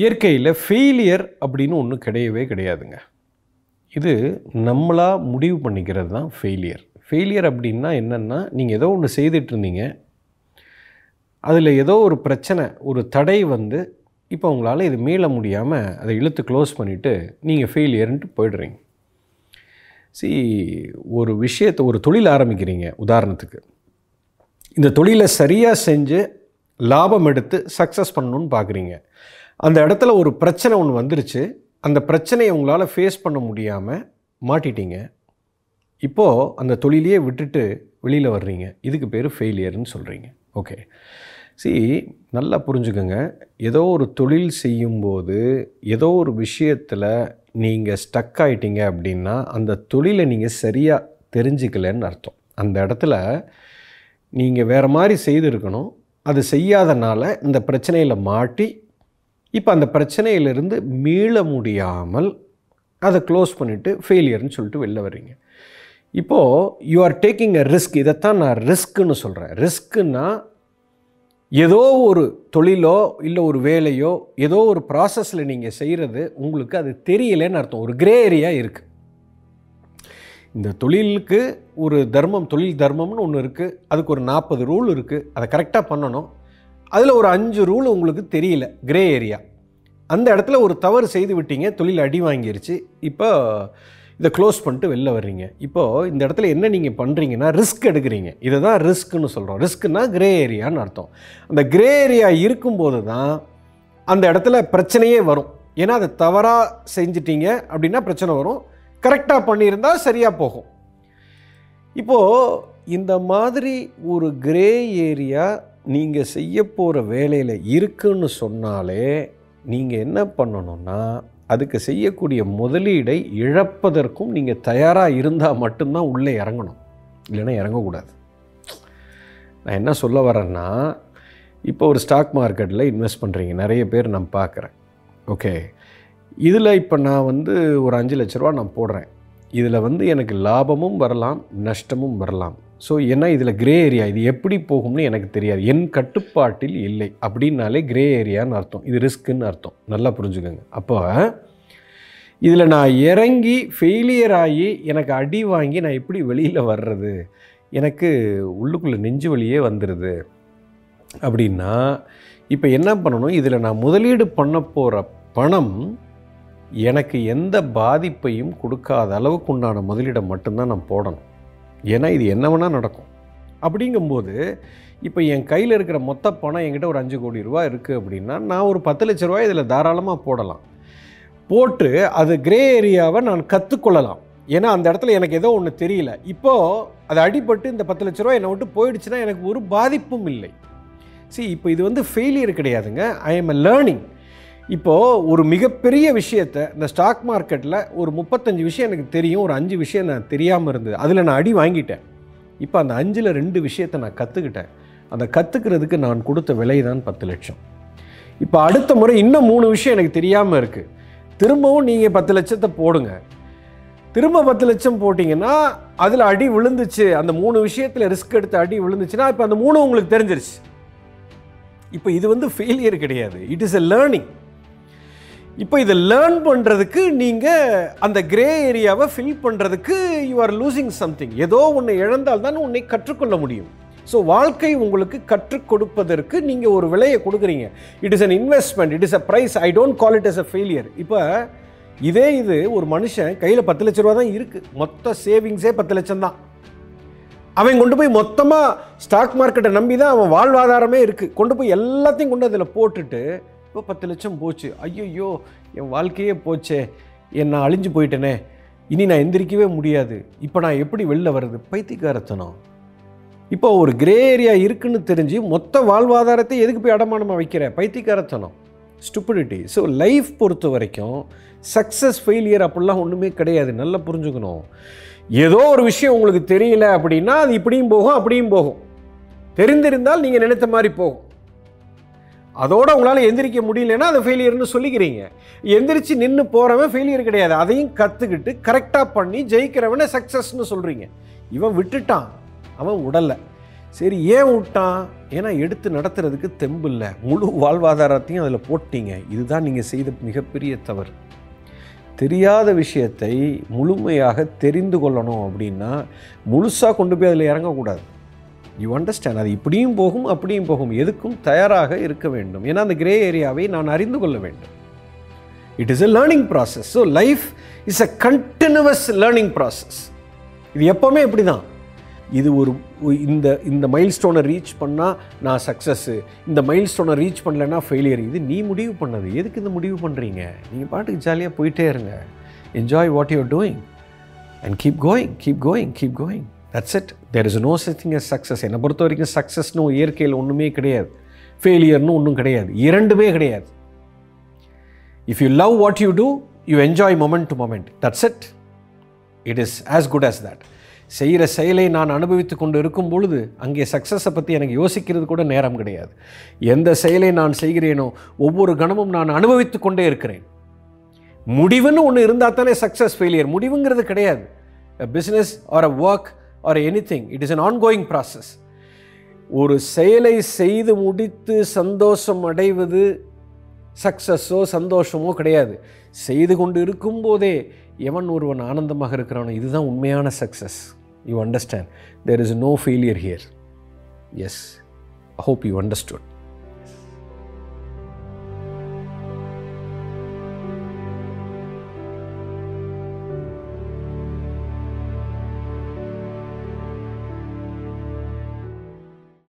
இயற்கையில் ஃபெயிலியர் அப்படின்னு ஒன்றும் கிடையவே கிடையாதுங்க. இது நம்மளாக முடிவு பண்ணிக்கிறது தான் ஃபெயிலியர் ஃபெயிலியர் அப்படின்னா என்னென்னா நீங்கள் ஏதோ ஒன்று செய்துட்டு இருந்தீங்க. அதில் ஏதோ ஒரு பிரச்சனை ஒரு தடை வந்து இப்போ உங்களால் இது மீள முடியாமல் அதை இழுத்து க்ளோஸ் பண்ணிவிட்டு நீங்கள் ஃபெயிலியர்ன்ட்டு போயிடுறீங்க. சி ஒரு விஷயத்தை ஒரு தொழில் ஆரம்பிக்கிறீங்க உதாரணத்துக்கு. இந்த தொழிலை சரியாக செஞ்சு லாபம் எடுத்து சக்ஸஸ் பண்ணணுன்னு பார்க்குறீங்க அந்த இடத்துல ஒரு பிரச்சனை ஒன்று வந்துருச்சு. அந்த பிரச்சனையை உங்களால் ஃபேஸ் பண்ண முடியாமல் மாட்டிட்டீங்க. இப்போது அந்த தொழிலையே விட்டுட்டு வெளியில் வர்றீங்க. இதுக்கு பேர் ஃபெயிலியர்னு சொல்கிறீங்க ஓகே சி நல்லா புரிஞ்சுக்கோங்க. ஏதோ ஒரு தொழில் செய்யும்போது ஏதோ ஒரு விஷயத்தில் நீங்கள் ஸ்டக் ஆகிட்டீங்க அப்படின்னா அந்த தொழிலை நீங்கள் சரியாக தெரிஞ்சுக்கலன்னு அர்த்தம். அந்த இடத்துல நீங்கள் வேறு மாதிரி செய்திருக்கணும். அது செய்யாதனால இந்த பிரச்சனையில் மாட்டி இப்போ அந்த பிரச்சனையிலிருந்து மீள முடியாமல் அதை க்ளோஸ் பண்ணிவிட்டு ஃபெயிலியர்னு சொல்லிட்டு வெளில வர்றீங்க. இப்போது you are taking a risk இதைத்தான் நான் ரிஸ்க்குன்னு சொல்கிறேன் ரிஸ்க்குன்னா ஏதோ ஒரு தொழிலோ இல்லை ஒரு வேலையோ ஏதோ ஒரு ப்ராசஸில் நீங்கள் செய்கிறது உங்களுக்கு அது தெரியலேன்னு அர்த்தம். ஒரு கிரே ஏரியா இருக்குது இந்த தொழிலுக்கு ஒரு தர்மம் தொழில் தர்மம்னு ஒன்று இருக்குது அதுக்கு ஒரு நாற்பது ரூல் இருக்குது அதை கரெக்டாக பண்ணணும். அதில் ஒரு அஞ்சு ரூல் உங்களுக்கு தெரியல கிரே ஏரியா அந்த இடத்துல ஒரு தவறு செய்து விட்டீங்க தொழில் அடி வாங்கிருச்சு. இப்போ இதை க்ளோஸ் பண்ணிட்டு வெளில வர்றீங்க. இப்போது இந்த இடத்துல என்ன நீங்கள் பண்ணுறீங்கன்னா ரிஸ்க் எடுக்கிறீங்க. இதை தான் ரிஸ்க்குன்னு சொல்கிறோம் ரிஸ்க்குன்னா கிரே ஏரியான்னு அர்த்தம். அந்த கிரே ஏரியா இருக்கும்போது தான் அந்த இடத்துல பிரச்சனையே வரும். ஏன்னா அதை தவறாக செஞ்சிட்டீங்க அப்படின்னா பிரச்சனை வரும். கரெக்டாக பண்ணியிருந்தால் சரியாக போகும். இப்போது இந்த மாதிரி ஒரு கிரே ஏரியா நீங்கள் செய்ய போகிற வேலையில் இருக்குன்னு சொன்னாலே நீங்கள் என்ன பண்ணணும்னா அதுக்கு செய்யக்கூடிய முதலீடை இழப்பதற்கும் நீங்கள் தயாராக இருந்தால் மட்டும்தான் உள்ளே இறங்கணும். இல்லைன்னா இறங்கக்கூடாது. நான் என்ன சொல்ல வரேன்னா இப்போ ஒரு ஸ்டாக் மார்க்கெட்டில் இன்வெஸ்ட் பண்ணுறீங்க நிறைய பேர் நான் பார்க்குறேன். ஓகே இதில் இப்போ நான் வந்து ஒரு அஞ்சு லட்ச ரூபா நான் போடுறேன். இதில் வந்து எனக்கு லாபமும் வரலாம் நஷ்டமும் வரலாம். ஸோ ஏன்னா இதில் கிரே ஏரியா இது எப்படி போகும்னு எனக்கு தெரியாது. என் கட்டுப்பாட்டில் இல்லை. அப்படின்னாலே கிரே ஏரியான்னு அர்த்தம். இது ரிஸ்க்குன்னு அர்த்தம். நல்லா புரிஞ்சுக்கோங்க. அப்போ இதில் நான் இறங்கி ஃபெயிலியர் ஆகி எனக்கு அடி வாங்கி நான் எப்படி வெளியில் வர்றது? எனக்கு உள்ளுக்குள்ளே நெஞ்சு வழியே வந்துடுது அப்படின்னா இப்போ என்ன பண்ணணும்? இதில் நான் முதலீடு பண்ண போகிற பணம் எனக்கு எந்த பாதிப்பையும் கொடுக்காத அளவுக்கு உண்டான முதலீடை மட்டும்தான் நான் போடணும். ஏன்னா இது என்ன வேணால் நடக்கும். அப்படிங்கும்போது இப்போ என் கையில் இருக்கிற மொத்த பணம் என்கிட்ட ஒரு அஞ்சு கோடி ரூபா இருக்குது அப்படின்னா நான் ஒரு பத்து லட்ச ரூபாய் இதில் தாராளமாக போடலாம். போட்டு அது கிரே ஏரியாவை நான் கற்றுக்கொள்ளலாம் ஏன்னா அந்த இடத்துல எனக்கு ஏதோ ஒன்று தெரியல. இப்போது அது அடிபட்டு இந்த பத்து லட்ச ரூபா என்னை விட்டு போயிடுச்சுன்னா எனக்கு ஒரு பாதிப்பும் இல்லை. சி இப்போ இது வந்து ஃபெயிலியர் கிடையாதுங்க. ஐ எம் எ லேர்னிங் இப்போது ஒரு மிகப்பெரிய விஷயத்தை இந்த ஸ்டாக் மார்க்கெட்டில் ஒரு முப்பத்தஞ்சு விஷயம் எனக்கு தெரியும் ஒரு அஞ்சு விஷயம் நான் தெரியாமல் இருந்தது. அதில் நான் அடி வாங்கிட்டேன். இப்போ அந்த அஞ்சில் ரெண்டு விஷயத்தை நான் கற்றுக்கிட்டேன் அந்த கற்றுக்கிறதுக்கு நான் கொடுத்த விலை தான் பத்து லட்சம். இப்போ அடுத்த முறை இன்னும் மூணு விஷயம் எனக்கு தெரியாமல் இருக்குது திரும்பவும் நீங்கள் பத்து லட்சத்தை போடுங்க. திரும்ப பத்து லட்சம் போட்டிங்கன்னா அதில் அடி விழுந்துச்சு. அந்த மூணு விஷயத்தில் ரிஸ்க் எடுத்து அடி விழுந்துச்சுன்னா இப்போ அந்த மூணு உங்களுக்கு தெரிஞ்சிருச்சு. இப்போ இது வந்து ஃபெயிலியர் கிடையாது. இட் இஸ் எ லேர்னிங் இப்போ இதை லேர்ன் பண்ணுறதுக்கு நீங்கள் அந்த கிரே ஏரியாவை ஃபில் பண்ணுறதுக்கு யூ ஆர் லூசிங் சம்திங் ஏதோ ஒன்று இழந்தால் தான் உன்னை கற்றுக்கொள்ள முடியும். ஸோ வாழ்க்கை உங்களுக்கு கற்றுக் கொடுப்பதற்கு நீங்கள் ஒரு விலையை கொடுக்குறீங்க. It is an investment it is a price I don't call it is a failure இப்போ இதே இது ஒரு மனுஷன் கையில் பத்து லட்ச ரூபா தான் இருக்குது மொத்த சேவிங்ஸே பத்து லட்சம் தான். அவன் கொண்டு போய் மொத்தமாக ஸ்டாக் மார்க்கெட்டை நம்பி தான் அவன் வாழ்வாதாரமே இருக்குது கொண்டு போய் எல்லாத்தையும் கொண்டு அதில் போட்டுட்டு இப்போ பத்து லட்சம் போச்சு. ஐயோ என் வாழ்க்கையே போச்சே. என் நான் அழிஞ்சு போயிட்டேனே. இனி நான் எந்திரிக்கவே முடியாது. இப்போ நான் எப்படி வெளில வர்றது? பைத்தியக்காரத்தனம். இப்போ ஒரு கிரே ஏரியா இருக்குன்னு தெரிஞ்சு மொத்த வாழ்வாதாரத்தை எதுக்கு போய் அடமானமாக வைக்கிற? பைத்தியக்காரத்தனம். ஸ்டூப்பிடிட்டி ஸோ லைஃப் பொறுத்த வரைக்கும் சக்ஸஸ் ஃபெயிலியர் அப்படிலாம் ஒன்றுமே கிடையாது. நல்லா புரிஞ்சுக்கணும். ஏதோ ஒரு விஷயம் உங்களுக்கு தெரியல அப்படின்னா அது இப்படியும் போகும் அப்படியும் போகும். தெரிந்திருந்தால் நீங்கள் நினைத்த மாதிரி போகும். அதோடு உங்களால் எந்திரிக்க முடியலன்னா அது ஃபெயிலியர்னு சொல்லிக்கிறீங்க. எந்திரிச்சு நின்று போகிறவன் ஃபெயிலியர் கிடையாது. அதையும் கற்றுக்கிட்டு கரெக்டாக பண்ணி ஜெயிக்கிறவனை சக்ஸஸ்ன்னு சொல்கிறீங்க இவன் விட்டுட்டான். அவன் உடலை. சரி ஏன் விட்டான்? ஏன்னா எடுத்து நடத்துறதுக்கு தெம்பு இல்லை. முழு வாழ்வாதாரத்தையும் அதில் போட்டீங்க. இதுதான் நீங்கள் செய்த மிகப்பெரிய தவறு. தெரியாத விஷயத்தை முழுமையாக தெரிந்து கொள்ளணும் அப்படின்னா முழுசாக கொண்டு போய் அதில் இறங்கக்கூடாது. யூ அண்டர்ஸ்டாண்ட் அது இப்படியும் போகும் அப்படியும் போகும். எதுக்கும் தயாராக இருக்க வேண்டும். ஏன்னா அந்த கிரே ஏரியாவை நான் அறிந்து கொள்ள வேண்டும். It is a learning process so life is a continuous learning process இது எப்போவுமே இப்படி தான் இது ஒரு இந்த இந்த மைல்ஸ்டோனை ரீச் பண்ணால் நான் சக்ஸஸ்ஸு இந்த மைல்ஸ்டோனை ரீச் பண்ணலைன்னா ஃபெயிலியர் இது நீ முடிவு பண்ணது. எதுக்கு இந்த முடிவு பண்ணுறீங்க நீங்கள் பாட்டுக்கு ஜாலியாக போயிட்டே இருங்க. Enjoy what you're doing and keep going keep going keep going that's it there is no such thing as success என்னை பொறுத்த வரைக்கும் சக்ஸஸ்னு இயற்கையில் ஒன்றுமே கிடையாது. ஃபெயிலியர்னு ஒன்றும் கிடையாது. இரண்டுமே கிடையாது. If you love what you do you enjoy moment to moment that's it it is as good as that செய்கிற செயலை நான் அனுபவித்து கொண்டு இருக்கும் பொழுது அங்கே சக்ஸஸை பற்றி எனக்கு யோசிக்கிறது கூட நேரம் கிடையாது. எந்த செயலை நான் செய்கிறேனோ ஒவ்வொரு கணமும் நான் அனுபவித்து கொண்டே இருக்கிறேன். முடிவுன்னு ஒன்று இருந்தால் தானே சக்ஸஸ் ஃபெயிலியர் முடிவுங்கிறது கிடையாது. Business or a work or anything it is an ongoing process ஒரு செயலை செய்து முடித்து சந்தோஷம் அடைவது சக்ஸஸோ சந்தோஷமோ கிடையாது. செய்து கொண்டு இருக்கும்போதே எவன் ஒருவன் ஆனந்தமாக இருக்கிறானோ இதுதான் உண்மையான success you understand there is no failure here yes hope you understood